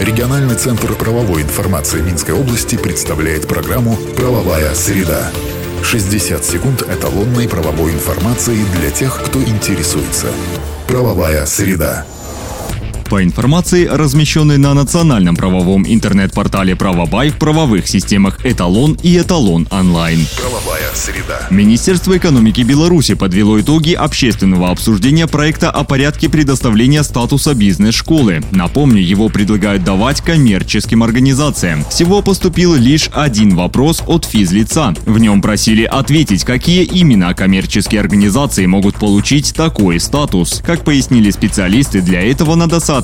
Региональный центр правовой информации Минской области представляет программу «Правовая среда». 60 секунд эталонной правовой информации для тех, кто интересуется. «Правовая среда». По информации, размещенной на национальном правовом интернет-портале «Правобай» в правовых системах «Эталон» и «Эталон онлайн». Правовая среда. Министерство экономики Беларуси подвело итоги общественного обсуждения проекта о порядке предоставления статуса бизнес-школы. Напомню, его предлагают давать коммерческим организациям. Всего поступил лишь один вопрос от физлица. В нем просили ответить, какие именно коммерческие организации могут получить такой статус. Как пояснили специалисты, для этого надо соответствовать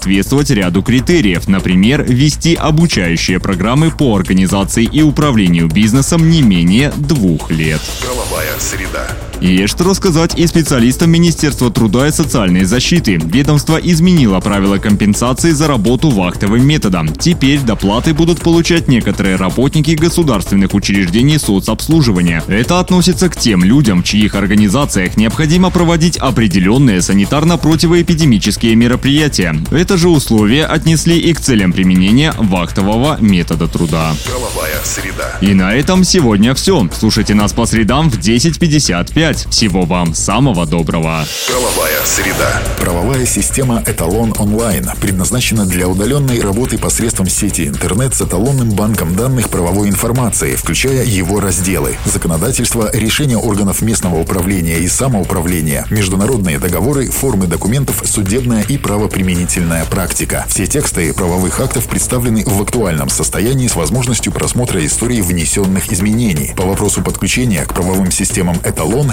ряду критериев. Например, вести обучающие программы по организации и управлению бизнесом не менее двух лет. Правовая среда. Есть что рассказать и специалистам Министерства труда и социальной защиты. Ведомство изменило правила компенсации за работу вахтовым методом. Теперь доплаты будут получать некоторые работники государственных учреждений соцобслуживания. Это относится к тем людям, в чьих организациях необходимо проводить определенные санитарно-противоэпидемические мероприятия. Это же условия отнесли и к целям применения вахтового метода труда. Правовая среда. И на этом сегодня все. Слушайте нас по средам в 10.55. Всего вам самого доброго. Правовая среда. Правовая система «Эталон онлайн» предназначена для удаленной работы посредством сети интернет с эталонным банком данных правовой информации, включая его разделы. Законодательство, решения органов местного управления и самоуправления, международные договоры, формы документов, судебная и правоприменительная практика. Все тексты правовых актов представлены в актуальном состоянии с возможностью просмотра истории внесенных изменений. По вопросу подключения к правовым системам «Эталон»